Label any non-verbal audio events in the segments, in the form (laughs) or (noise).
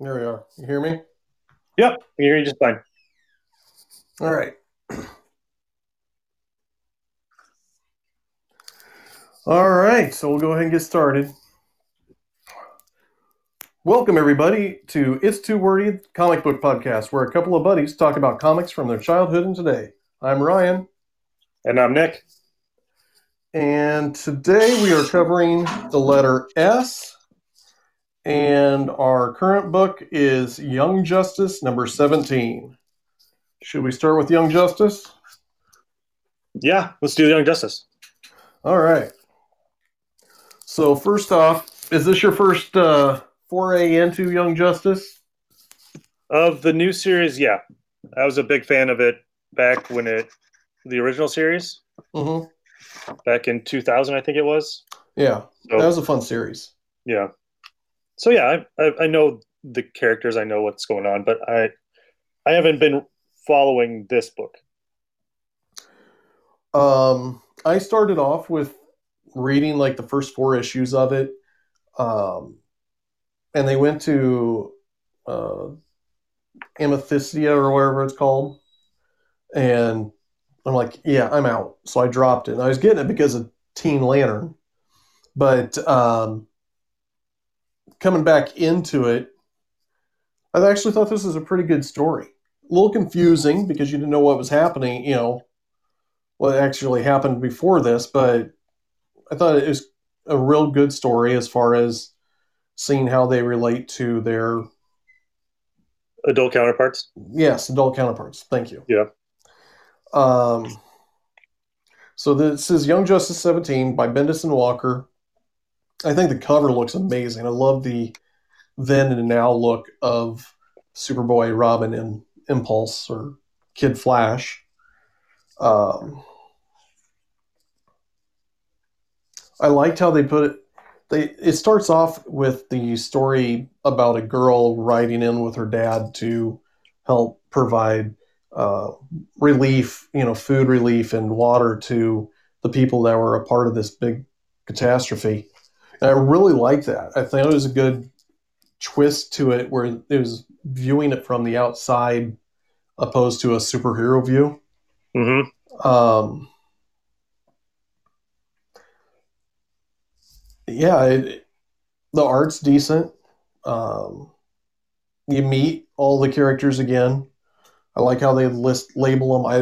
There we are. You hear me? Yep, I can hear you just fine. All right. All right, so we'll go ahead and get started. Welcome, everybody, to It's Too Wordy Comic Book Podcast, where a couple of buddies talk about comics from their childhood and today. I'm Ryan, And I'm Nick. and today we are covering the letter S, and our current book is Young Justice number 17. Should we start with Young Justice? Yeah, let's do Young Justice. All right. So first off, is this your first uh, foray into Young Justice? Of the new series, yeah. I was a big fan of it back when it, the original series, Mm-hmm. back in 2000, I think it was. Yeah, So, that was a fun series. yeah. So, yeah, I, I, know the characters, I know what's going on, but I, I haven't been following this book. Um, I started off with reading like the first four issues of it, um, and they went to uh, Amethystia or whatever it's called, and I'm like, yeah, I'm out. So I dropped it. And I was getting it because of Teen Lantern, but um, coming back into it, I actually thought this was a pretty good story. A little confusing because you didn't know what was happening, you know, what actually happened before this, but I thought it was a real good story as far as seeing how they relate to their Adult counterparts. yes adult counterparts. Thank you. Yeah. Um. So this is Young Justice 17 by Bendis and Walker. I think the cover looks amazing. I love the then and now look of Superboy, Robin, and Impulse or Kid Flash. Um, I liked how they put it. They it starts off with the story about a girl riding in with her dad to help provide uh, relief, you know, food relief and water to the people that were a part of this big catastrophe. And I really liked that. I think it was a good twist to it where it was viewing it from the outside opposed to a superhero view. Mm-hmm. Um, yeah, it, the art's decent. Um, you meet all the characters again. I like how they list label them. I,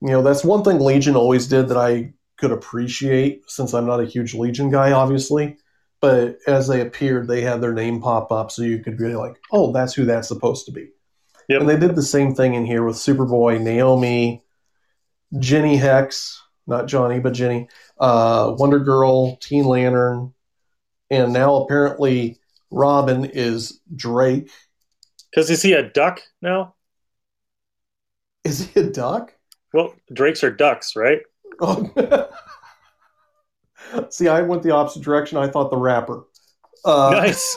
you know, that's one thing Legion always did that I could appreciate since I'm not a huge Legion guy, obviously. But as they appeared, they had their name pop up, so you could be like, "Oh, that's who that's supposed to be." Yep. And they did the same thing in here with Superboy, Naomi, Jenny Hex, not Johnny, but Jenny, uh, Wonder Girl, Teen Lantern, and now apparently Robin is Drake. Because is he a duck now? Is he a duck? Well, drakes are ducks, right? Oh. (laughs) See, I went the opposite direction. I thought the rapper. Uh, nice.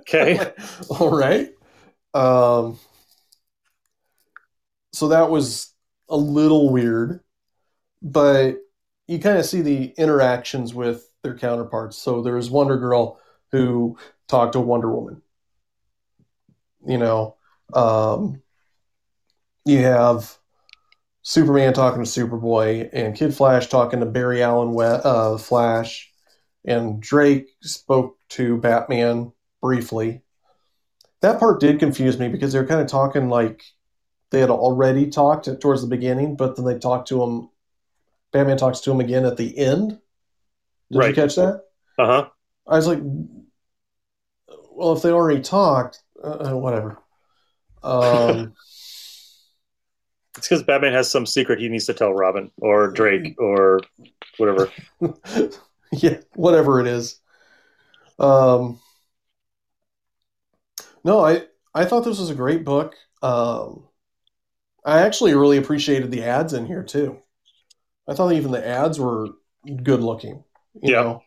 Okay. (laughs) All right. Um, so that was a little weird, but you kind of see the interactions with their counterparts. So there's Wonder Girl who talked to Wonder Woman. You know, um, you have Superman talking to Superboy, and Kid Flash talking to Barry Allen uh, Flash, and Drake spoke to Batman briefly. That part did confuse me because they were kind of talking like they had already talked towards the beginning, but then they talked to him. Batman talks to him again at the end. Did you catch that? Uh huh. I was like, well, if they already talked, uh, uh, whatever. Um, (laughs) It's because Batman has some secret he needs to tell Robin or Drake or whatever. (laughs) yeah, whatever it is. Um, no, I I thought this was a great book. Um, I actually really appreciated the ads in here too. I thought even the ads were good looking. You Yeah. know,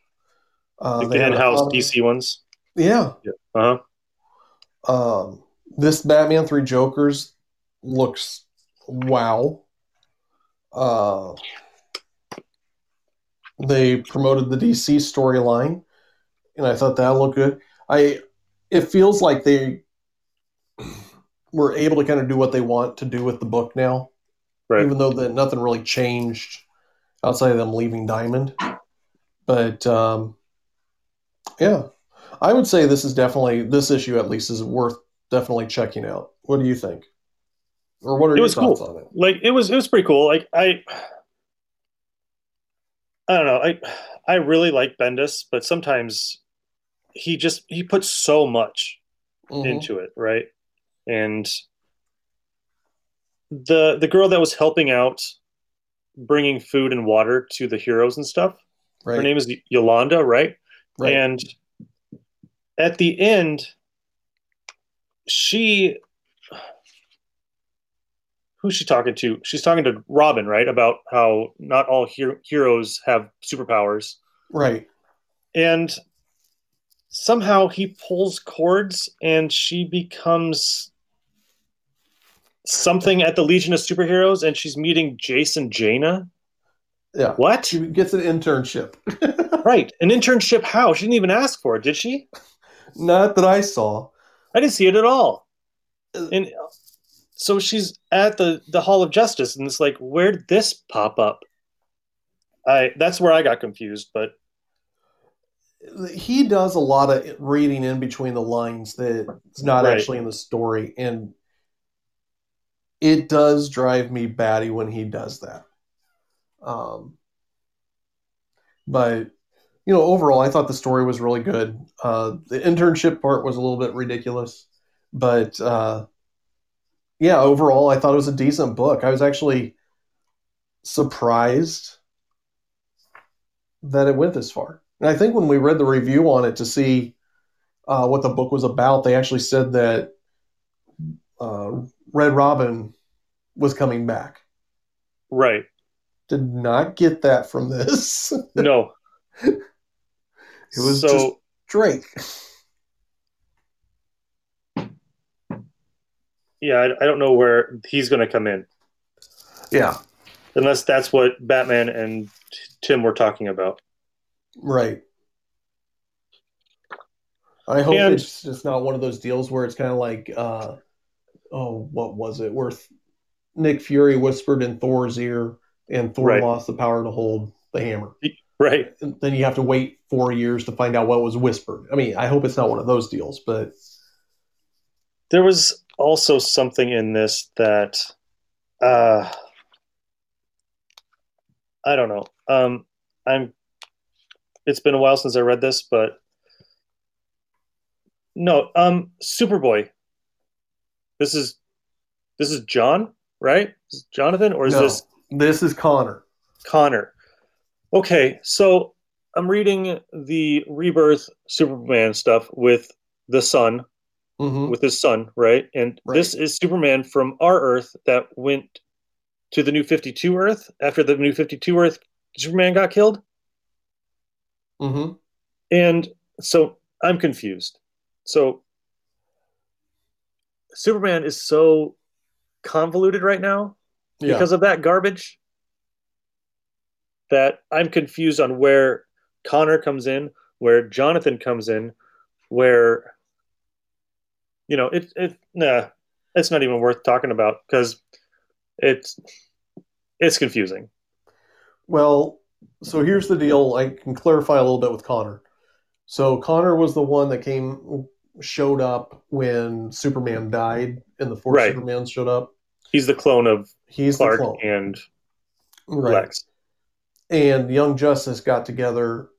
uh, Like they the in-house of- DC ones. Yeah. Uh huh. Um, this Batman Three Jokers looks wow. Uh, they promoted the DC storyline, and I thought that looked good. I it feels like they were able to kind of do what they want to do with the book now, Right. even though that nothing really changed outside of them leaving Diamond. But um, yeah, I would say this is definitely this issue at least is worth definitely checking out. What do you think? Or what are It was cool. on it? like it was it was pretty cool. Like I I don't know. I I really like Bendis, but sometimes he just he puts so much Mhm. into it, right? And the the girl that was helping out bringing food and water to the heroes and stuff. right, Her name is Yolanda, right? right, And at the end, she who's she talking to? She's talking to Robin, right? About how not all her- heroes have superpowers. right. And somehow he pulls cords and she becomes something at the Legion of Superheroes and she's meeting Jason Jaina. Yeah, What? she gets an internship. (laughs) Right. An internship how? She didn't even ask for it, did she? Not that I saw. I didn't see it at all. Uh, and so she's at the the Hall of Justice, and it's like, where did this pop up? I that's where I got confused. But he does a lot of reading in between the lines that's not Right. actually in the story and it does drive me batty when he does that um, but you know overall i thought the story was really good uh, the internship part was a little bit ridiculous but uh, yeah overall i thought it was a decent book i was actually surprised that it went this far and I think when we read the review on it to see uh, what the book was about, they actually said that uh, Red Robin was coming back. right, Did not get that from this. (laughs) No. it was so just Drake. Yeah. I, I don't know where he's going to come in Yeah, unless that's what Batman and Tim were talking about. right. I hope And- it's just not one of those deals where it's kind of like, uh, oh, what was it? Where Th- Nick Fury whispered in Thor's ear, and Thor Right. lost the power to hold the hammer. Right. then you have to wait four years to find out what was whispered. I mean, I hope it's not one of those deals, but There was also something in this that uh I don't know. Um I'm it's been a while since I read this, but no, um Superboy. This is this is John, right? Is Jonathan or is no, this this is Connor. Connor. Okay, so I'm reading the Rebirth Superman stuff with the son, hmm with his son, right? And Right. this is Superman from our Earth that went to the New 52 Earth after the New 52 Earth Superman got killed. hmm And so I'm confused. So Superman is so convoluted right now Yeah. because of that garbage that I'm confused on where Connor comes in, where Jonathan comes in, where you know it it nah, it's not even worth talking about because it's it's confusing. well, so here's the deal. I can clarify a little bit with Connor. So Connor was the one that came, showed up when Superman died, and the four Right. Supermans showed up. He's the clone of He's Clark the clone, and right? Lex. And Young Justice got together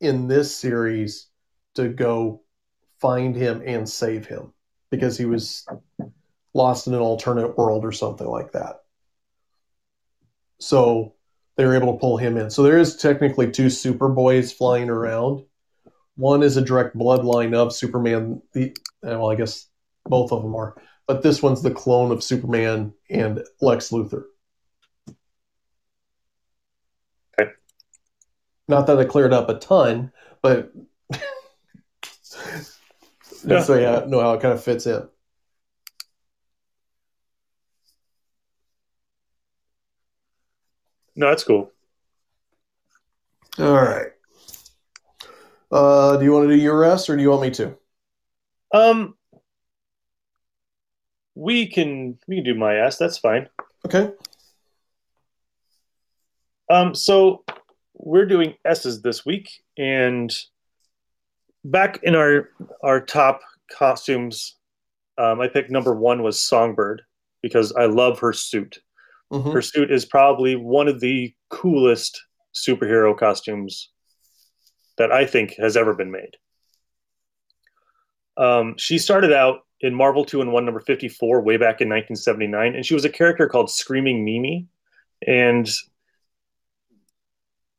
in this series to go find him and save him because he was lost in an alternate world or something like that. So they were able to pull him in. So there is technically two Superboys flying around. One is a direct bloodline of Superman. The uh, well, I guess both of them are, but this one's the clone of Superman and Lex Luthor. Okay. Not that I cleared up a ton, but (laughs) just so you know how it kind of fits in. No, that's cool. All right. Uh, do you want to do your rest or do you want me to? Um, we can we can do my ass. That's fine. Okay. Um, so we're doing S's this week, and back in our our top costumes, um, I picked number one was Songbird because I love her suit. Mhm. Her suit is probably one of the coolest superhero costumes that I think has ever been made. Um, she started out in Marvel Two-in-One, number 54, way back in 1979, and she was a character called Screaming Mimi. And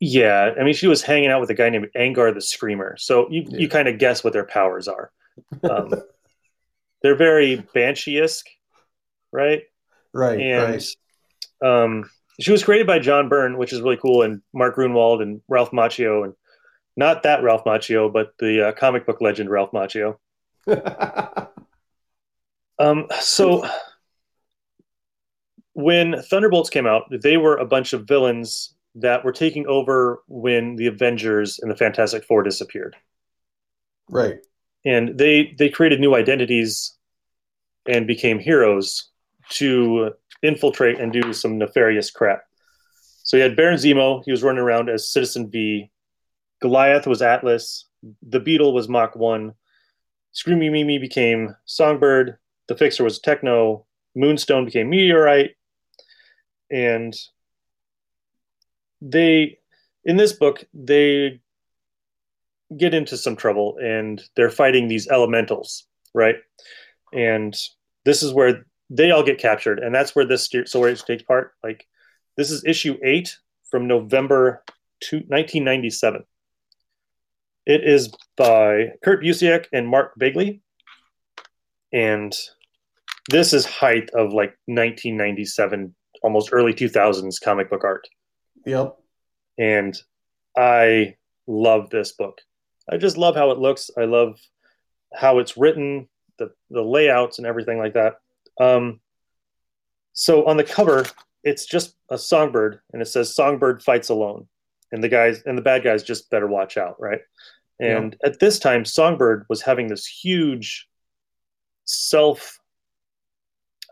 yeah, I mean, she was hanging out with a guy named Angar the Screamer. So you, Yeah. you kind of guess what their powers are. Um, (laughs) they're very Banshee esque, right? Right. and right. um, she was created by John Byrne, which is really cool, and Mark Grunwald and Ralph Macchio, and not that Ralph Macchio, but the uh, comic book legend Ralph Macchio. (laughs) Um, so when Thunderbolts came out, they were a bunch of villains that were taking over when the Avengers and the Fantastic Four disappeared, right. and they they created new identities and became heroes to infiltrate and do some nefarious crap. So you had Baron Zemo, he was running around as Citizen V. Goliath was Atlas. The Beetle was Mach 1. Screamy Mimi became Songbird. The Fixer was Techno. Moonstone became Meteorite. And they, in this book, they get into some trouble and they're fighting these elementals, right? And this is where they all get captured, and that's where this story takes part. Like, this is issue eight from November two, 1997. It is by Kurt Busiek and Mark Bagley, and this is height of like 1997, almost early 2000s comic book art, Yep. and I love this book. I just love how it looks. I love how it's written, the the layouts and everything like that. Um, so on the cover, it's just a songbird, and it says "Songbird fights alone," and the guys and the bad guys just better watch out, right? And at this time, Songbird was having this huge self.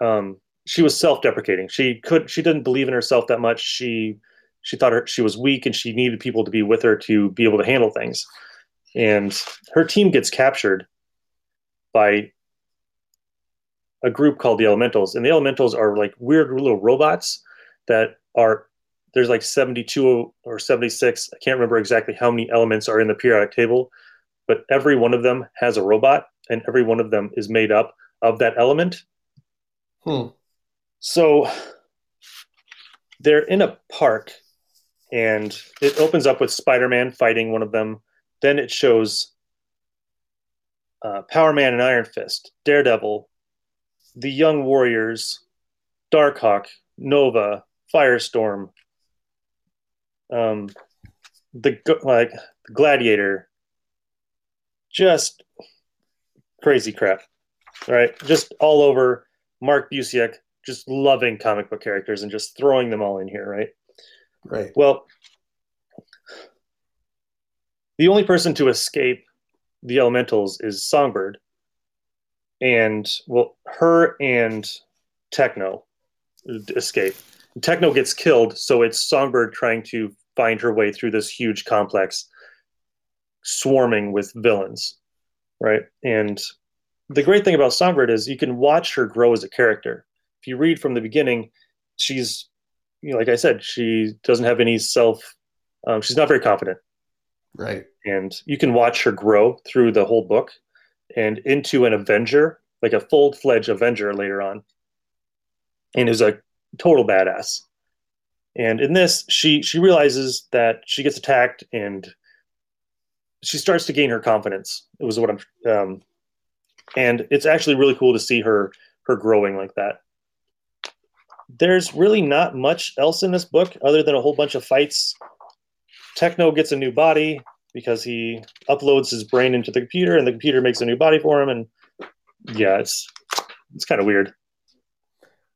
Um, she was self-deprecating. She could. She didn't believe in herself that much. She she thought her, she was weak, and she needed people to be with her to be able to handle things. And her team gets captured by a group called the Elementals, and the Elementals are like weird little robots that are there's like 72 or 76. I can't remember exactly how many elements are in the periodic table, but every one of them has a robot, and every one of them is made up of that element. Hmm. So they're in a park, and it opens up with Spider-Man fighting one of them. Then it shows uh, Power Man and Iron Fist, Daredevil, the Young Warriors, Darkhawk, Nova, Firestorm, um, the like Gladiator, just crazy crap, right? Just all over. Mark Busiek just loving comic book characters and just throwing them all in here, right? Right. Well, the only person to escape the elementals is Songbird. And well, her and Techno escape. Techno gets killed, so it's Songbird trying to find her way through this huge complex swarming with villains, right? And the great thing about Songbird is you can watch her grow as a character. If you read from the beginning, she's, you know, like I said, she doesn't have any self. Um, she's not very confident, Right. and you can watch her grow through the whole book and into an Avenger, like a full fledged Avenger later on, and is a total badass. And in this, she she realizes that she gets attacked and she starts to gain her confidence. It was what I'm, um, and it's actually really cool to see her her growing like that. There's really not much else in this book other than a whole bunch of fights. Techno gets a new body because he uploads his brain into the computer, and the computer makes a new body for him. And yeah, it's it's kind of weird.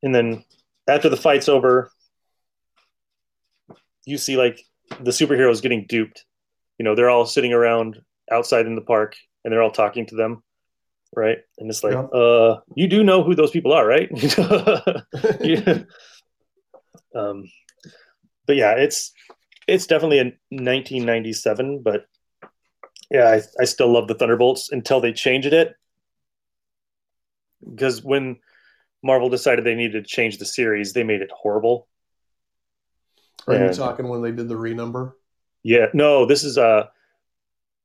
And then after the fight's over, you see like the superheroes getting duped. You know, they're all sitting around outside in the park, and they're all talking to them. Right? And it's like, Yeah. uh, you do know who those people are, right? (laughs) Yeah. (laughs) um, but yeah, it's it's definitely a 1997, but yeah, I, I still love the Thunderbolts until they changed it. Because when Marvel decided they needed to change the series, they made it horrible. Are you talking when they did the renumber? Yeah, no, this is uh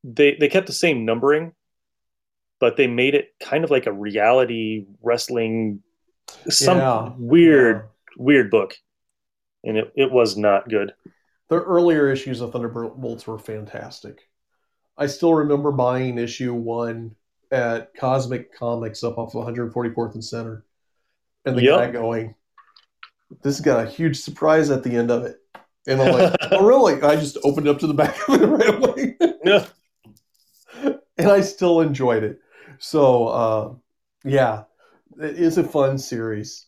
they they kept the same numbering, but they made it kind of like a reality wrestling some Yeah. weird weird book. And it, it was not good. The earlier issues of Thunderbolts were fantastic. I still remember buying issue one at Cosmic Comics up off of 144th and Center, and the Yep. guy going, "This got a huge surprise at the end of it," and I'm like, "Oh, really?" I just opened it up to the back of it right away, Yeah. and I still enjoyed it. So, uh, yeah, it is a fun series.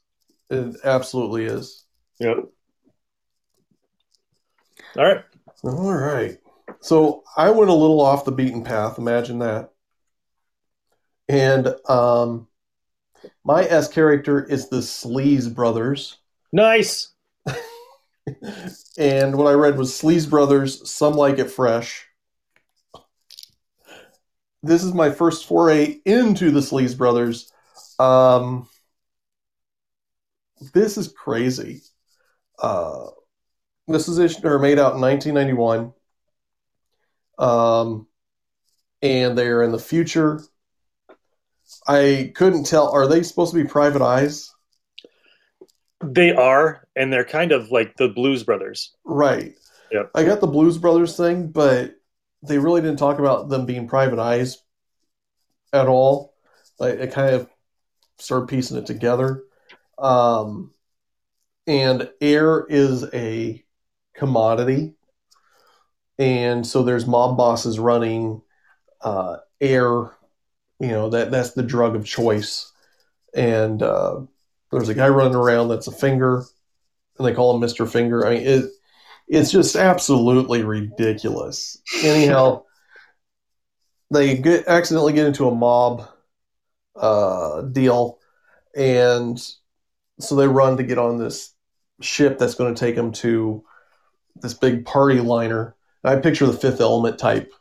It absolutely is. Yep. All right. All right. So I went a little off the beaten path. Imagine that. And um, my S character is the Sleaze Brothers. Nice. (laughs) And what I read was Sleaze Brothers, Some Like It Fresh. This is my first foray into the Sleaze Brothers. Um, this is crazy. Uh, this is issued, or made out in 1991. Um, and they're in the future. I couldn't tell. Are they supposed to be private eyes? They are, and they're kind of like the Blues Brothers. Right. Yep. I got the Blues Brothers thing, but they really didn't talk about them being private eyes at all. Like it kind of started piecing it together. Um, and air is a commodity, and so there's mob bosses running uh, air. You know that that's the drug of choice, and uh, there's a guy running around that's a finger, and they call him Mister Finger. I mean it it's just absolutely ridiculous. Anyhow, (laughs) they get accidentally get into a mob uh, deal, and so they run to get on this ship that's going to take them to this big party liner. I picture the Fifth Element type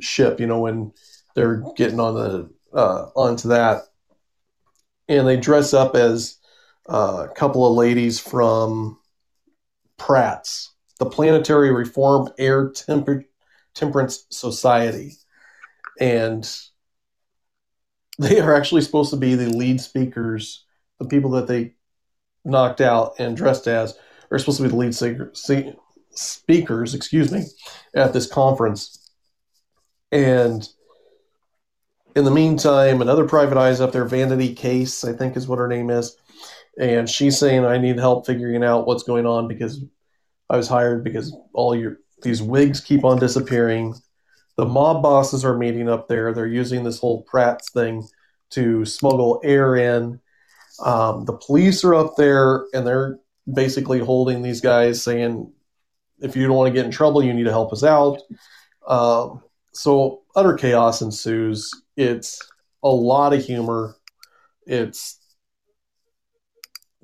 ship, you know, when they're getting on the uh, onto that, and they dress up as uh, a couple of ladies from Pratt's the Planetary Reform Air Temper- Temperance Society. And they are actually supposed to be the lead speakers, the people that they knocked out and dressed as are supposed to be the lead speakers, excuse me, at this conference. And in the meantime, another private eyes up there, Vanity Case, I think is what her name is. And she's saying, I need help figuring out what's going on because I was hired because all your these wigs keep on disappearing. The mob bosses are meeting up there. They're using this whole Pratt's thing to smuggle air in. Um, the police are up there and they're basically holding these guys, saying, "If you don't want to get in trouble, you need to help us out." Um, so utter chaos ensues. It's a lot of humor. It's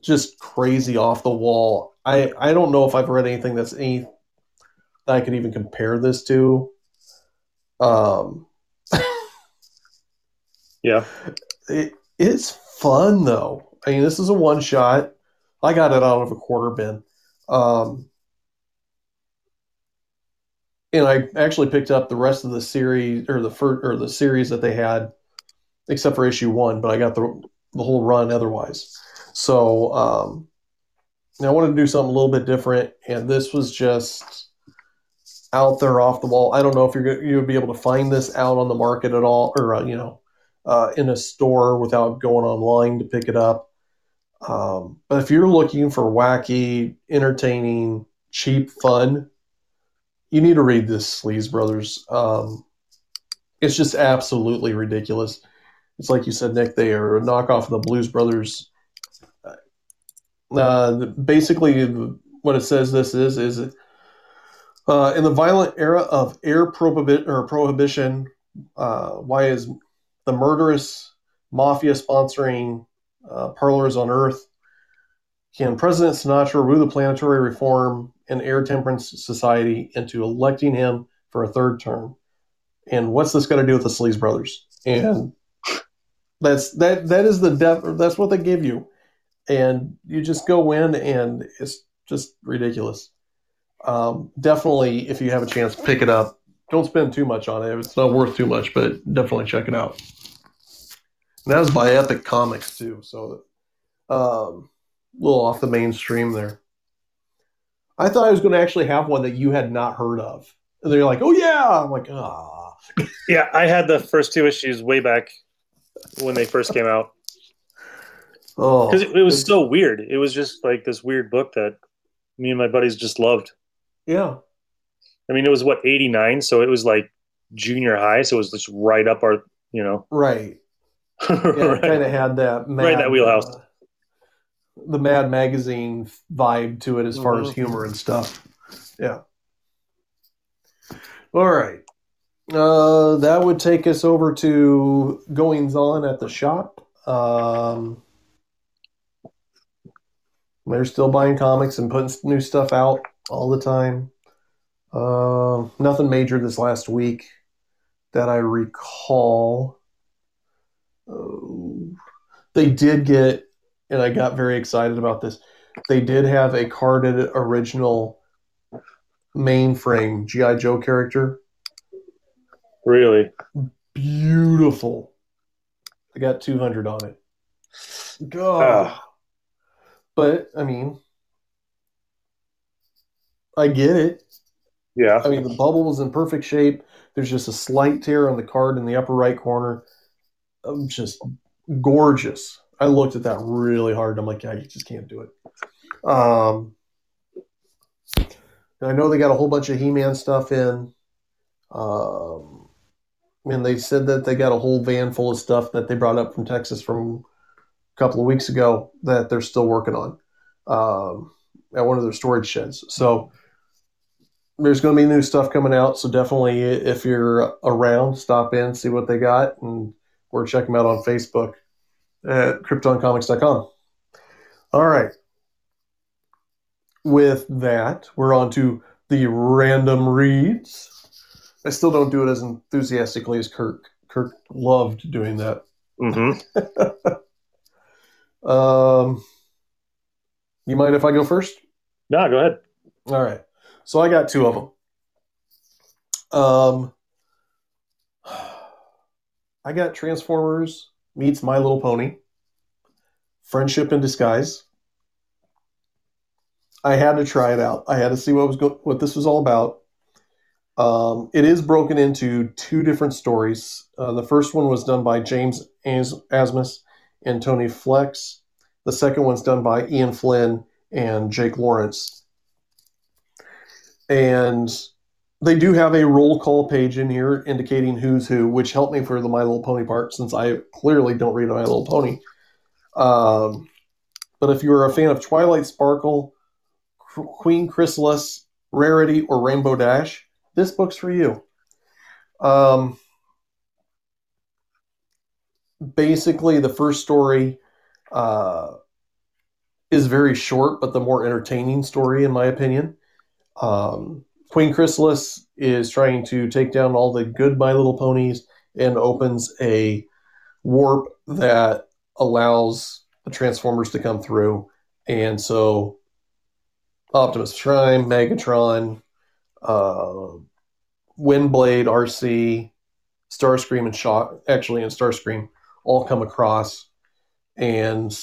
just crazy off the wall. I I don't know if I've read anything that's any that I could even compare this to. Um, (laughs) Yeah. it it's fun though. I mean, this is a one shot. I got it out of a quarter bin. Um, and I actually picked up the rest of the series or the first or the series that they had, except for issue one. But I got the the whole run otherwise. So um, I wanted to do something a little bit different, and this was just out there off the wall. I don't know if you're you would be able to find this out on the market at all, or uh, you know, uh, in a store without going online to pick it up. Um, but if you're looking for wacky, entertaining, cheap fun, you need to read this Sleaze Brothers. Um, it's just absolutely ridiculous. It's like you said, Nick. They are a knockoff of the Blues Brothers. Uh, basically, what it says this is is uh, in the violent era of air prohibi- or prohibition. Uh, why is the murderous mafia sponsoring uh, parlors on Earth. Can President Sinatra woo the planetary reform and air temperance society into electing him for a third term? And what's this got to do with the Sleaze brothers? And that's that that is the def, that's what they give you, and you just go in and it's just ridiculous. Um, definitely, if you have a chance, pick it up. Don't spend too much on it. It's not worth too much, but definitely check it out. And that was by Epic Comics too, so um, a little off the mainstream there. I thought I was going to actually have one that you had not heard of, and they're like, "Oh yeah," I'm like, "Ah." (laughs) Yeah, I had the first two issues way back when they first came out Oh, because it, it was so weird. It was just like this weird book that me and my buddies just loved. yeah, I mean, it was what eighty nine, so it was like junior high, so it was just right up our, you know, (laughs) right. Yeah, right. kind of had that mad, Right that wheelhouse. uh, the Mad Magazine vibe to it as far as Mhm. humor and stuff. Yeah. All right. Uh, that would take us over to goings on at the shop. Um, they're still buying comics and putting new stuff out all the time. Uh, nothing major this last week that I recall. Uh, they did get, and I got very excited about this. They did have a carded original mainframe GI Joe character. really. Beautiful. I got 200 on it. God. Ah. But I mean, I get it. Yeah, I mean, the bubble was in perfect shape. There's just a slight tear on the card in the upper right corner. I'm just gorgeous. I looked at that really hard. I'm like, yeah, you just can't do it. Um, I know they got a whole bunch of He-Man stuff in. Um, and they said that they got a whole van full of stuff that they brought up from Texas from a couple of weeks ago that they're still working on um, at one of their storage sheds. So there's going to be new stuff coming out. So definitely, if you're around, stop in, see what they got, and or check them out on Facebook at KryptonComics.com. All right. With that, we're on to the random reads. I still don't do it as enthusiastically as Kirk. Kirk loved doing that. hmm (laughs) Um, you mind if I go first? No, go ahead. All right. So I got two of them. Um, I got Transformers meets My Little Pony. Friendship in Disguise. I had to try it out. I had to see what was go- what this was all about. Um, it is broken into two different stories. Uh, the first one was done by James As- Asmus and Tony Fleecs. The second one's done by Ian Flynn and Jake Lawrence. And they do have a roll call page in here indicating who's who, which helped me for the My Little Pony part since I clearly don't read My Little Pony. Um, but if you're a fan of Twilight Sparkle, Qu- Queen Chrysalis, Rarity, or Rainbow Dash, this book's for you. Um, basically, the first story uh, is very short, but the more entertaining story, in my opinion. Um, Queen Chrysalis is trying to take down all the good My Little Ponies and opens a warp that allows the Transformers to come through. And so Optimus Prime, Megatron, uh, Windblade, Arcee, Starscream, and Shock, actually, and Starscream all come across. And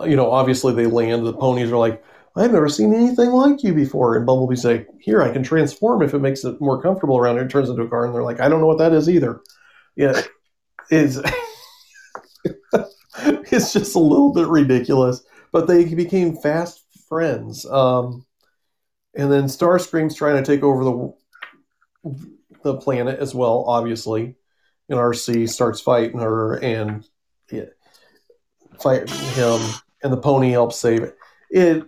you know, obviously they land. The ponies are like, I've never seen anything like you before. And Bumblebee's like, Here, I can transform if it makes it more comfortable around here. It turns into a car. And they're like, I don't know what that is either. Yeah, it's, (laughs) it's just a little bit ridiculous. But they became fast friends. Um, and then Starscream's trying to take over the the planet as well, obviously. And Arcee starts fighting her and yeah, fighting him, and the pony helps save it. It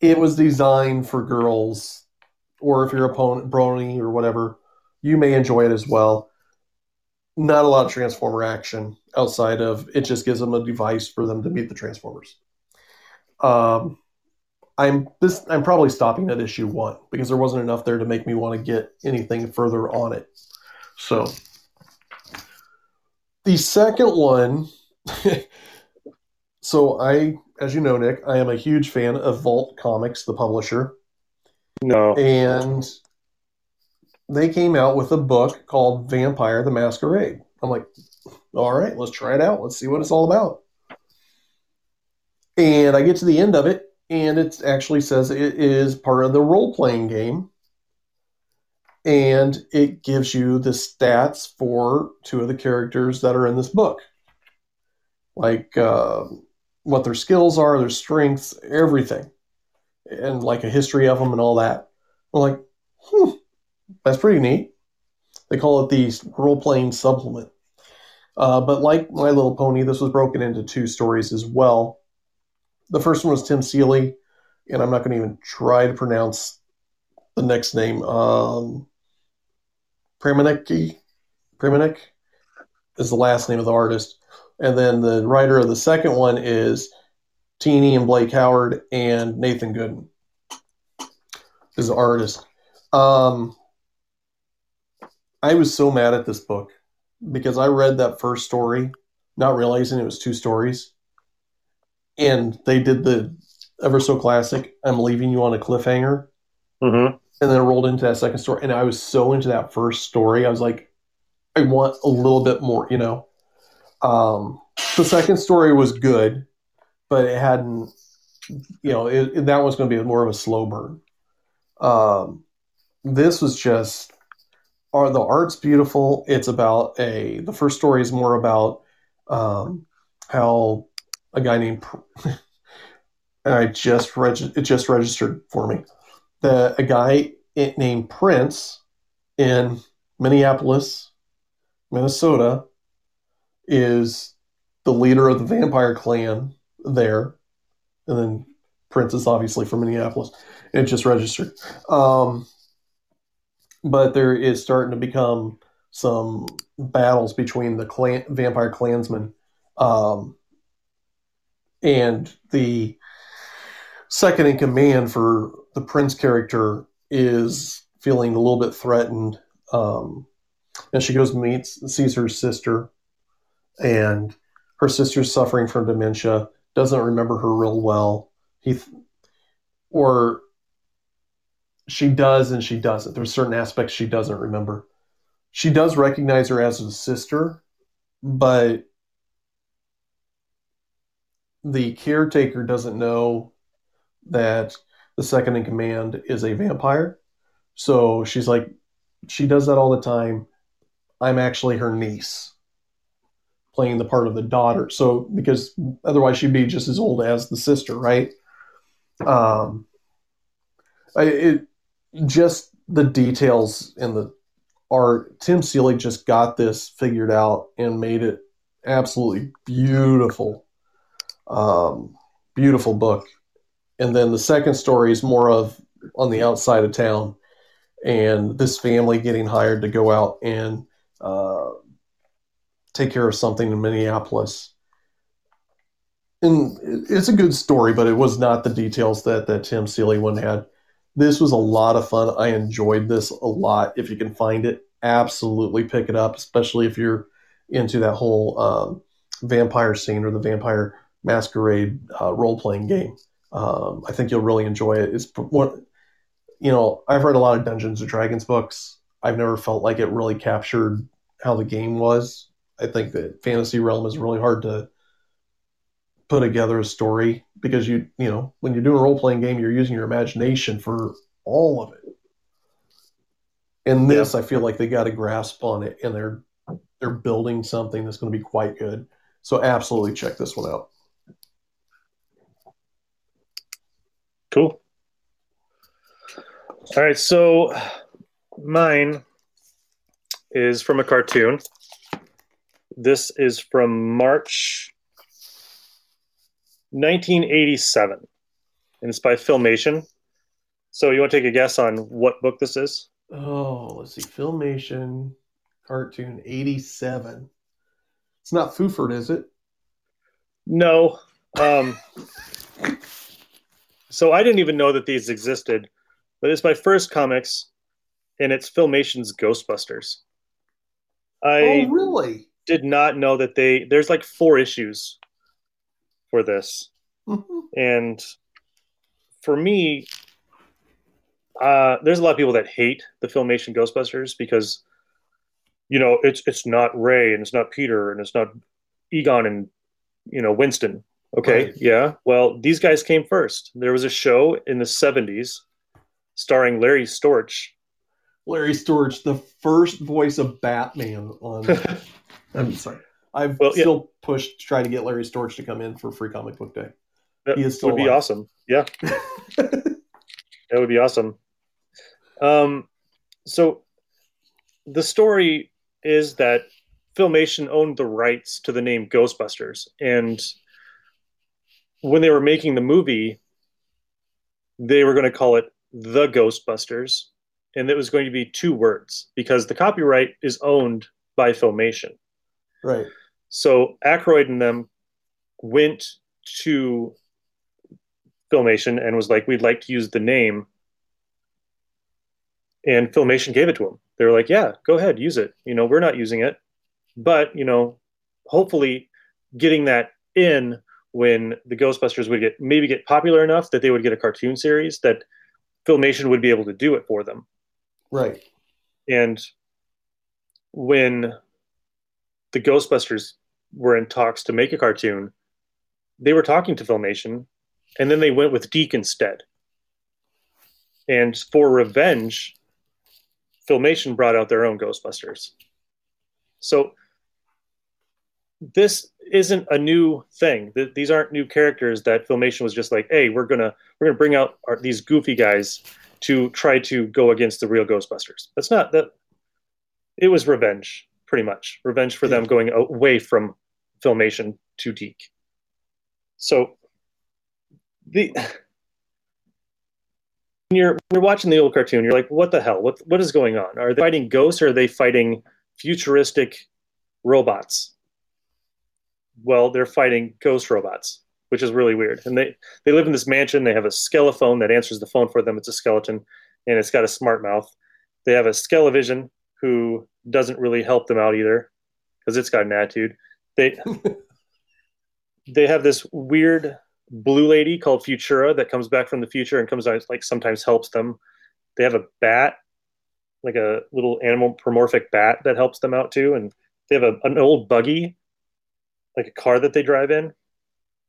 it was designed for girls, or if you're a pony, brony or whatever, you may enjoy it as well. Not a lot of Transformer action outside of it just gives them a device for them to beat the Transformers. Um, I'm this I'm probably stopping at issue one because there wasn't enough there to make me want to get anything further on it. So the second one (laughs) so I as you know, Nick, I am a huge fan of Vault Comics, the publisher. No. And they came out with a book called Vampire the Masquerade. I'm like, all right, let's try it out. Let's see what it's all about. And I get to the end of it, and it actually says it is part of the role playing game. And it gives you the stats for two of the characters that are in this book. Like uh, what their skills are, their strengths, everything. And like a history of them and all that. I'm like, hmm, that's pretty neat. They call it the role playing supplement. Uh, but like My Little Pony, this was broken into two stories as well. The first one was Tim Seeley, and I'm not going to even try to pronounce the next name. Um, Pramanik is the last name of the artist. And then the writer of the second one is Tini and Blake Howard and Nathan Gooden is the artist. Um, I was so mad at this book because I read that first story, not realizing it was two stories. And they did the ever so classic, I'm leaving you on a cliffhanger. Mm-hmm. And then it rolled into that second story. And I was so into that first story. I was like, I want a little bit more, you know. Um, the second story was good, but it hadn't, you know, it, it, that was going to be more of a slow burn. Um, this was just are the art's beautiful. It's about a the first story is more about um, how a guy named (laughs) I just reg- it just registered for me that a guy named Prince in Minneapolis, Minnesota, is the leader of the vampire clan there, and then Prince is obviously from Minneapolis. It just registered. Um, but there is starting to become some battles between the clan, vampire clansmen um, and the second in command for the prince character is feeling a little bit threatened um, and she goes meets sees her sister and her sister's suffering from dementia doesn't remember her real well he or she does and she doesn't. There's certain aspects she doesn't remember. She does recognize her as a sister, but the caretaker doesn't know that the second in command is a vampire. So she's like, she does that all the time. I'm actually her niece, playing the part of the daughter. So because otherwise she'd be just as old as the sister, right? Um, I, it just the details in the art. Tim Seeley just got this figured out and made it absolutely beautiful. Um, beautiful book. And then the second story is more of on the outside of town and this family getting hired to go out and uh, take care of something in Minneapolis. And it's a good story, but it was not the details that, that Tim Seeley one had. This was a lot of fun. I enjoyed this a lot. If you can find it, absolutely pick it up, especially if you're into that whole um, vampire scene or the vampire masquerade uh, role playing game. Um, I think you'll really enjoy it. It's what you know. I've read a lot of Dungeons and Dragons books. I've never felt like it really captured how the game was. I think that fantasy realm is really hard to put together a story because you you know when you're doing a role playing game you're using your imagination for all of it in this yeah. i feel like they got a grasp on it and they're they're building something that's going to be quite good so absolutely check this one out cool all right so mine is from a cartoon this is from march 1987, and it's by Filmation. So you want to take a guess on what book this is? Oh, let's see. Filmation cartoon 87. It's not Foofur, is it? No. Um, so I didn't even know that these existed, but it's my first comics, and it's Filmation's Ghostbusters. I oh, really? did not know that they. There's like four issues for this, Mhm. and for me, uh, there's a lot of people that hate the Filmation Ghostbusters because, you know, it's it's not Ray and it's not Peter and it's not Egon and you know Winston. Okay, Right. yeah. Well, these guys came first. There was a show in the '70s starring Larry Storch. Larry Storch, the first voice of Batman on. (laughs) I'm sorry. I've Well, yeah. still pushed to try to get Larry Storch to come in for Free Comic Book Day. That He is still would be awesome. Yeah, (laughs) that would be awesome. Um, so the story is that Filmation owned the rights to the name Ghostbusters, and when they were making the movie, they were going to call it the Ghostbusters, and it was going to be two words because the copyright is owned by Filmation. Right. So Aykroyd and them went to Filmation and was like, "We'd like to use the name." And Filmation gave it to them. They were like, "Yeah, go ahead, use it. You know, we're not using it, but you know, hopefully, getting that in when the Ghostbusters would get maybe get popular enough that they would get a cartoon series that Filmation would be able to do it for them." Right. And when the Ghostbusters were in talks to make a cartoon, they were talking to Filmation, and then they went with DiC instead. And for revenge, Filmation brought out their own Ghostbusters. So this isn't a new thing. Th- These aren't new characters that Filmation was just like, "Hey, we're gonna we're gonna bring out our, these goofy guys to try to go against the real Ghostbusters." That's not that. It was revenge, pretty much revenge for them going away from Filmation to DiC. So the when (sighs) you're when you're watching the old cartoon, you're like, "What the hell? What what is going on? Are they fighting ghosts or are they fighting futuristic robots?" Well, they're fighting ghost robots, which is really weird. And they they live in this mansion. They have a skelephone that answers the phone for them. It's a skeleton, and it's got a smart mouth. They have a skelevision who doesn't really help them out either because it's got an attitude. They (laughs) they have this weird blue lady called Futura that comes back from the future and comes out like sometimes helps them. They have a bat, like a little animal-promorphic bat that helps them out too, and they have a, an old buggy, like a car that they drive in.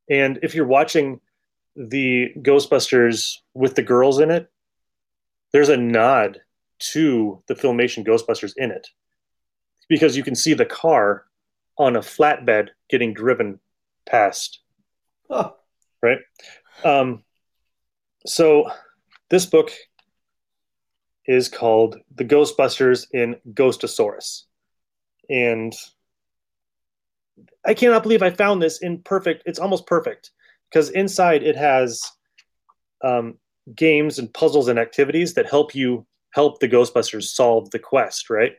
And if you're watching the Ghostbusters with the girls in it, there's a nod to the Filmation Ghostbusters in it because you can see the car on a flatbed getting driven past right? Um, so this book is called The Ghostbusters in Ghostosaurus. And I cannot believe I found this in perfect, it's almost perfect because inside it has um, games and puzzles and activities that help you help the Ghostbusters solve the quest, right?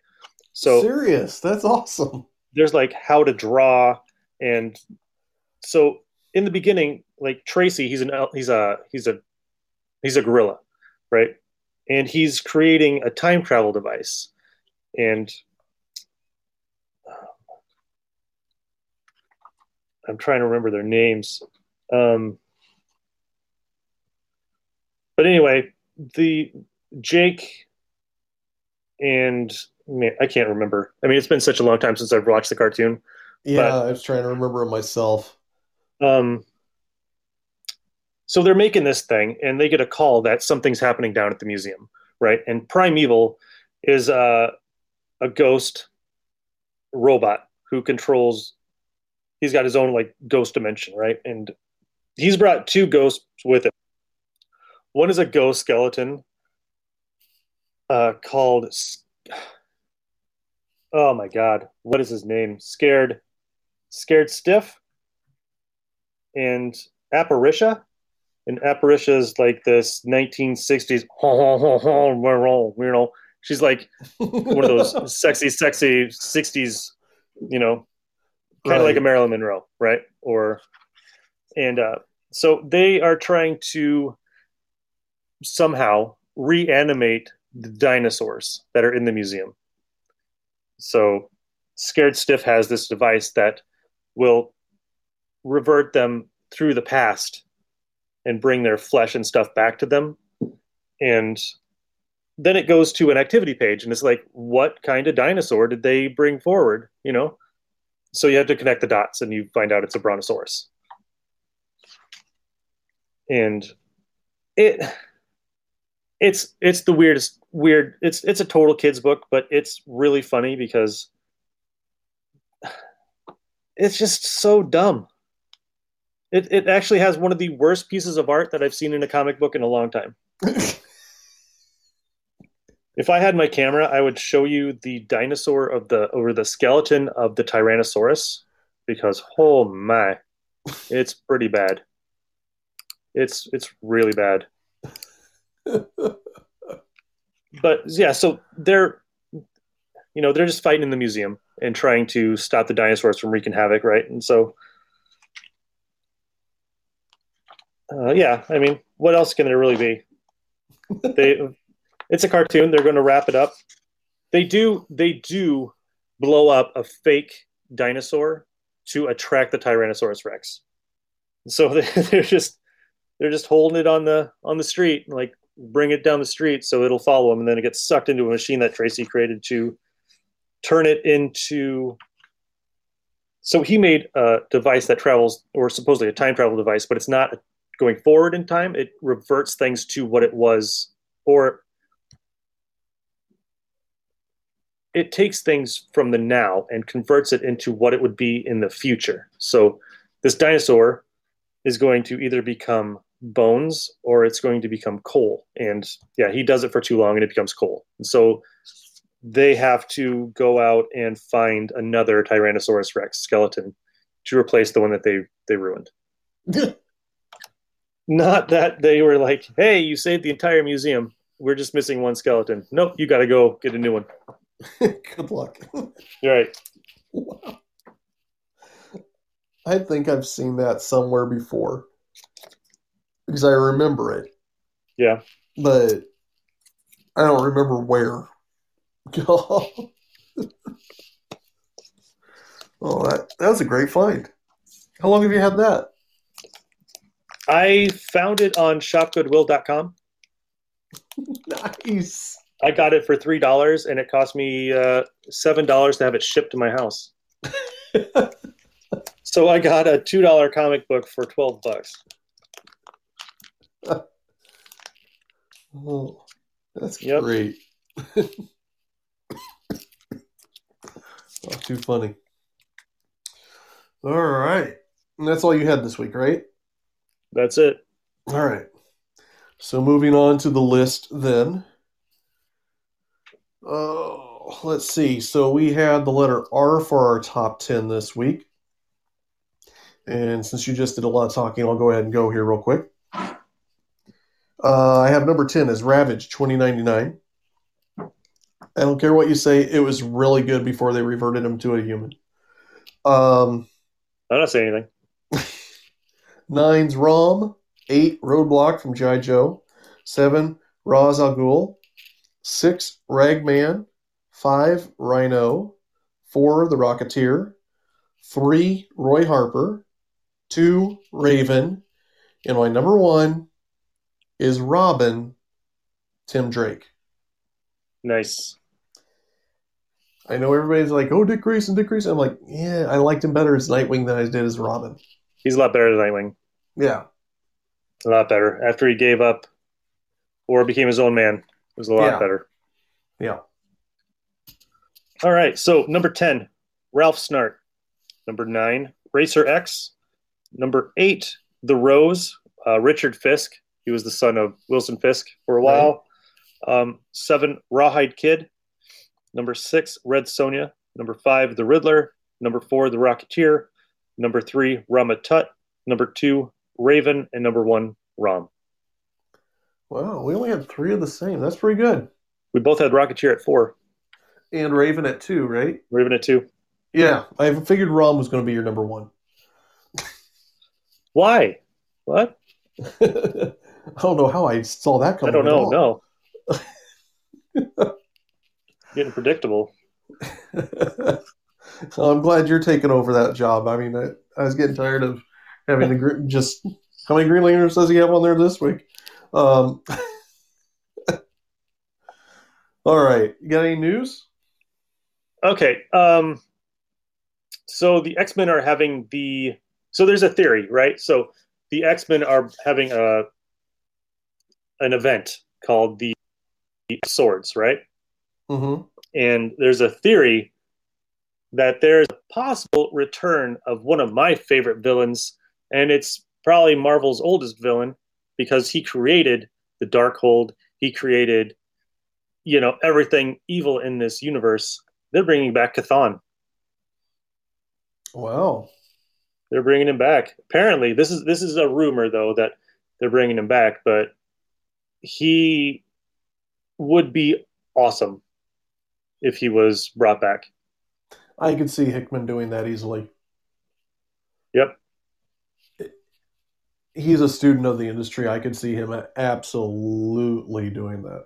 So Serious. That's awesome. there's like how to draw and so in the beginning like tracy he's an he's a he's a he's a gorilla right and he's creating a time travel device and i'm trying to remember their names um but anyway the jake and man, i can't remember i mean it's been such a long time since i've watched the cartoon Yeah, But- I was trying to remember it myself. Um, so they're making this thing, and they get a call that something's happening down at the museum, right? And Prime Evil is uh, a ghost robot who controls. He's got his own like ghost dimension, right? And he's brought two ghosts with him. One is a ghost skeleton uh, called. Oh my god, what is his name? Scared, scared stiff and Apparitia. And Apparitia is like this 1960s, (laughs) you know, She's like one of those (laughs) sexy, sexy '60s, you know, kind of Right. like a Marilyn Monroe, right? Or, and uh, so they are trying to somehow reanimate the dinosaurs that are in the museum. So, Scared Stiff has this device that will revert them through the past and bring their flesh and stuff back to them. And then it goes to an activity page and it's like, what kind of dinosaur did they bring forward? You know? So you have to connect the dots and you find out it's a brontosaurus. And it it's it's the weirdest weird it's it's a total kids book, but it's really funny because it's just so dumb. It it actually has one of the worst pieces of art that I've seen in a comic book in a long time. (laughs) If I had my camera, I would show you the dinosaur of the or the skeleton of the Tyrannosaurus because oh my, it's pretty bad. It's it's really bad. (laughs) But yeah, so they're you know they're just fighting in the museum and trying to stop the dinosaurs from wreaking havoc, right? And so uh, yeah, I mean, what else can there really be? They it's a cartoon. They're going to wrap it up. They do they do blow up a fake dinosaur to attract the Tyrannosaurus Rex. So they, (laughs) they're just they're just holding it on the on the street, like bring it down the street so it'll follow them, and then it gets sucked into a machine that Tracy created to turn it into. So he made a device that travels, or supposedly a time travel device, but it's not going forward in time. It reverts things to what it was, or it takes things from the now and converts it into what it would be in the future. So this dinosaur is going to either become bones or it's going to become coal. And yeah, he does it for too long and it becomes coal. And so they have to go out and find another Tyrannosaurus Rex skeleton to replace the one that they they ruined. (laughs) Not that they were like, "Hey, you saved the entire museum. We're just missing one skeleton." Nope, you got to go get a new one. (laughs) Good luck. You're right. Wow. I think I've seen that somewhere before because I remember it, Yeah. but I don't remember where. (laughs) oh, that, that was a great find. How long have you had that? I found it on shopgoodwill.com. (laughs) Nice. I got it for three dollars, and it cost me uh, seven dollars to have it shipped to my house. (laughs) so I got a two dollar comic book for twelve bucks. Oh, that's Yep. great. oh, too funny. All right. And that's all you had this week, right? That's it. All right. So moving on to the list then. Oh, let's see. So we had the letter R for our top 10 this week. And since you just did a lot of talking, I'll go ahead and go here real quick. Uh, I have number 10 as Ravage 2099. I don't care what you say, it was really good before they reverted him to a human. Um, I don't saying anything. (laughs) Nine's Rom. Eight Roadblock from G.I. Joe. Seven Ra's al Ghul. Six Ragman. Five Rhino. Four The Rocketeer. Three Roy Harper. Two Raven. And my number one is Robin. Tim Drake. Nice. I know everybody's like, oh, Dick Grayson, Dick Grayson. I'm like, yeah, I liked him better as Nightwing than I did as Robin. He's a lot better than Nightwing. Yeah. A lot better. After he gave up or became his own man, it was a lot Yeah. better. Yeah. All right. So number 10, Ralph Snart. Number nine, Racer X. Number eight, The Rose, uh, Richard Fisk. He was the son of Wilson Fisk for a while. Um, seven, Rawhide Kid. Number six, Red Sonja. Number five, The Riddler. Number four, The Rocketeer. Number three, Rama Tut. Number two, Raven. And number one, Rom. Wow, we only had three of the same. That's pretty good. We both had Rocketeer at four, and Raven at two, right? Raven at two. Yeah, I figured Rom was going to be your number one. (laughs) Why? What? (laughs) I don't know how I saw that coming. I don't know. No. (laughs) Getting predictable. Well, I'm glad you're taking over that job. I mean, I, I was getting tired of having the just how many Green Lanterns does he have on there this week? Um, (laughs) all right, you got any news? Okay. Um, so the X Men are having the. So there's a theory, right? So the X Men are having a an event called the Swords, right? Mm-hmm. And there's a theory that there's a possible return of one of my favorite villains, and it's probably Marvel's oldest villain because he created the Darkhold. He created, you know, everything evil in this universe. They're bringing back Chthon. Wow. They're bringing him back. Apparently, this is this is a rumor though that they're bringing him back, but he would be awesome if he was brought back. I could see Hickman doing that easily. Yep. He's a student of the industry. I could see him absolutely doing that.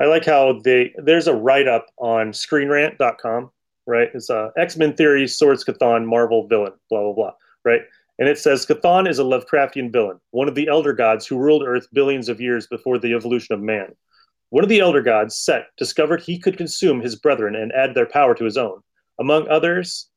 I like how they there's a write up on screenrant.com, right? It's uh, X Men Theory, Swords Chthon, Marvel villain, blah, blah, blah, right? And it says Chthon is a Lovecraftian villain, one of the elder gods who ruled Earth billions of years before the evolution of man. One of the elder gods, Set, discovered he could consume his brethren and add their power to his own. Among others,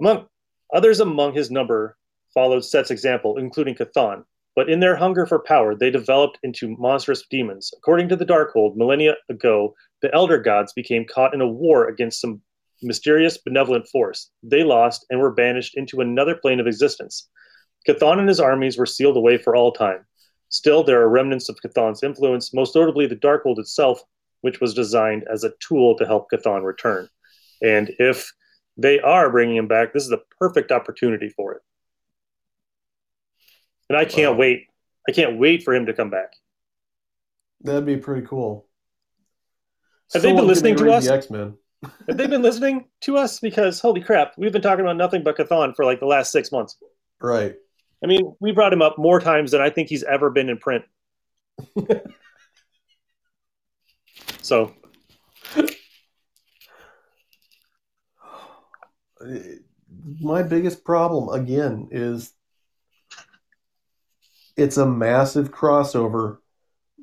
among others among his number followed Set's example, including Chthon. But in their hunger for power, they developed into monstrous demons. According to the Darkhold, millennia ago, the elder gods became caught in a war against some mysterious benevolent force. They lost and were banished into another plane of existence. Chthon and his armies were sealed away for all time. Still, there are remnants of Chthon's influence, most notably the Darkhold itself, which was designed as a tool to help Chthon return. And if they are bringing him back, this is the perfect opportunity for it. And I can't Wow. wait. I can't wait for him to come back. That'd be pretty cool. Have they been listening to us? X Men. (laughs) Have they been listening to us? Because holy crap, we've been talking about nothing but Chthon for like the last six months. Right. I mean, we brought him up more times than I think he's ever been in print. (laughs) so (sighs) My biggest problem again is it's a massive crossover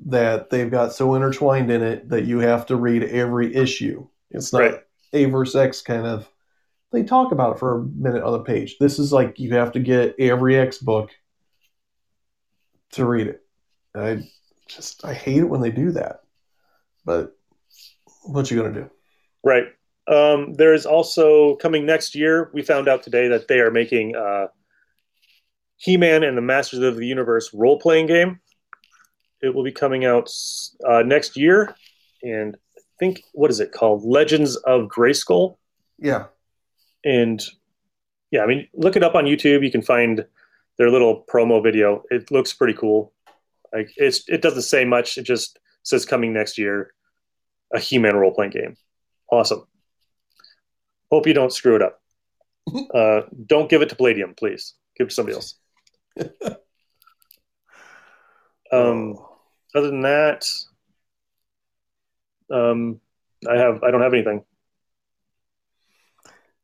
that they've got so intertwined in it that you have to read every issue. It's not Right. A versus X kind of. They talk about it for a minute on the page. This is like you have to get every X book to read it. I just I hate it when they do that. But what you gonna do? right. Um, there's also coming next year. We found out today that they are making uh, He-Man and the Masters of the Universe role-playing game. It will be coming out uh, next year, and I think what is it called? Legends of Grayskull. Yeah. and yeah, I mean, look it up on YouTube. You can find their little promo video. It looks pretty cool. Like it's it doesn't say much. It just says coming next year, a He-Man role playing game. Awesome. Hope you don't screw it up. (laughs) Uh, don't give it to Palladium, please. Give it to somebody else. (laughs) Um, other than that, um, I have I don't have anything.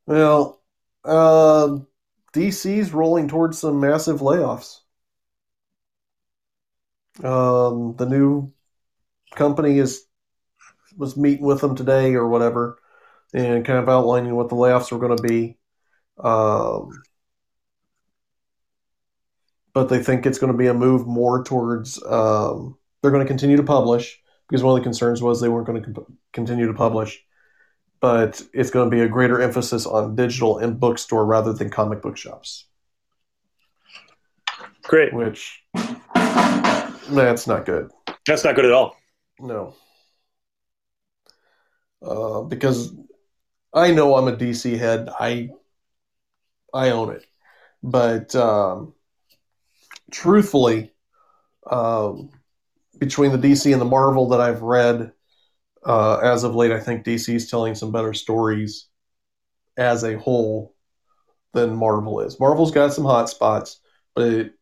Well, uh, DC's rolling towards some massive layoffs. Um, the new company is was meeting with them today or whatever, and kind of outlining what the layoffs were going to be. Um, but they think it's going to be a move more towards um, they're going to continue to publish because one of the concerns was they weren't going to comp- continue to publish but it's going to be a greater emphasis on digital and bookstore rather than comic book shops, Great. which that's not good. That's not good at all. No. Uh, because I know I'm a DC head. I I own it. But um, truthfully, um, between the DC and the Marvel that I've read, uh, as of late, I think DC is telling some better stories as a whole than Marvel is. Marvel's got some hot spots, but it,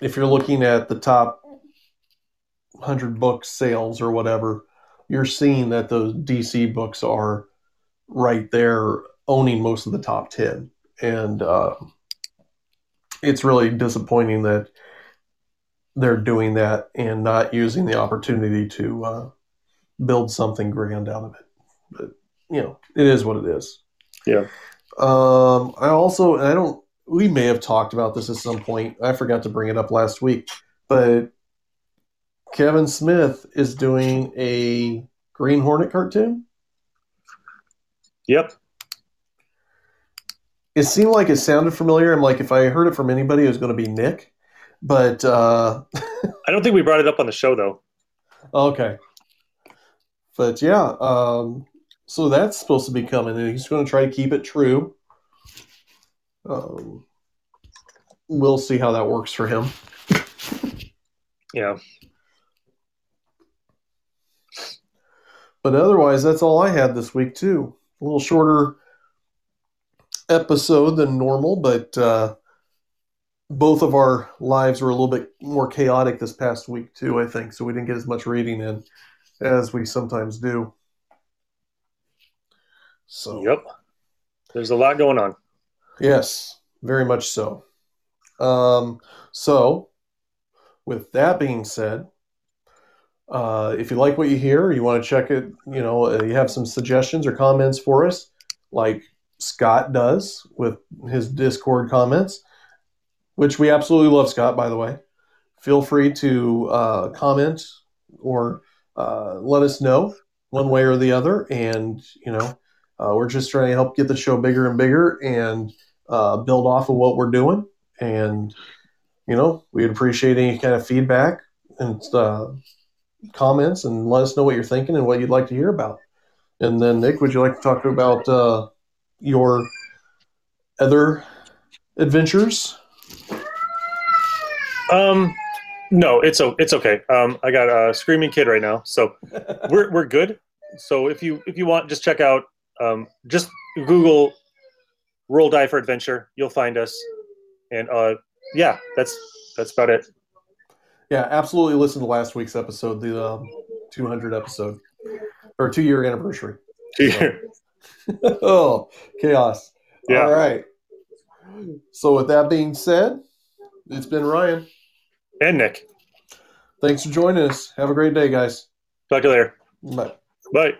if you're looking at the top 100 book sales or whatever, you're seeing that those DC books are right there owning most of the top 10. And uh, it's really disappointing that they're doing that and not using the opportunity to uh, build something grand out of it. But, you know, it is what it is. Yeah. Um, I also, I don't, we may have talked about this at some point. I forgot to bring it up last week, but Kevin Smith is doing a Green Hornet cartoon. Yep. It seemed like it sounded familiar. I'm like, if I heard it from anybody, it was going to be Nick. But uh, (laughs) I don't think we brought it up on the show though. Okay. But yeah, um, so that's supposed to be coming, and he's going to try to keep it true. Um, we'll see how that works for him. Yeah. But otherwise, that's all I had this week too. A little shorter episode than normal, but uh, both of our lives were a little bit more chaotic this past week too. I think so. We didn't get as much reading in as we sometimes do. So Yep. There's a lot going on. Yes, very much so. Um, so, with that being said, uh, if you like what you hear, you want to check it, you know, uh, you have some suggestions or comments for us, like Scott does with his Discord comments, which we absolutely love, Scott, by the way. Feel free to uh, comment or uh, let us know one way or the other. And, you know, uh, we're just trying to help get the show bigger and bigger and uh, build off of what we're doing. And, you know, we'd appreciate any kind of feedback and uh, comments and let us know what you're thinking and what you'd like to hear about. And then, Nick, would you like to talk about uh, your other adventures? Um, no, it's it's okay. Um, I got a screaming kid right now, so (laughs) we're we're good. So if you if you want, just check out um, just Google Roll Die for Adventure. You'll find us, and uh, yeah, that's that's about it. Yeah, absolutely. Listen to last week's episode, the um, 200 episode or two year anniversary. (laughs) oh, chaos. Yeah. All right. So, with that being said, it's been Ryan. and Nick. Thanks for joining us. Have a great day, guys. Talk to you later. Bye. Bye.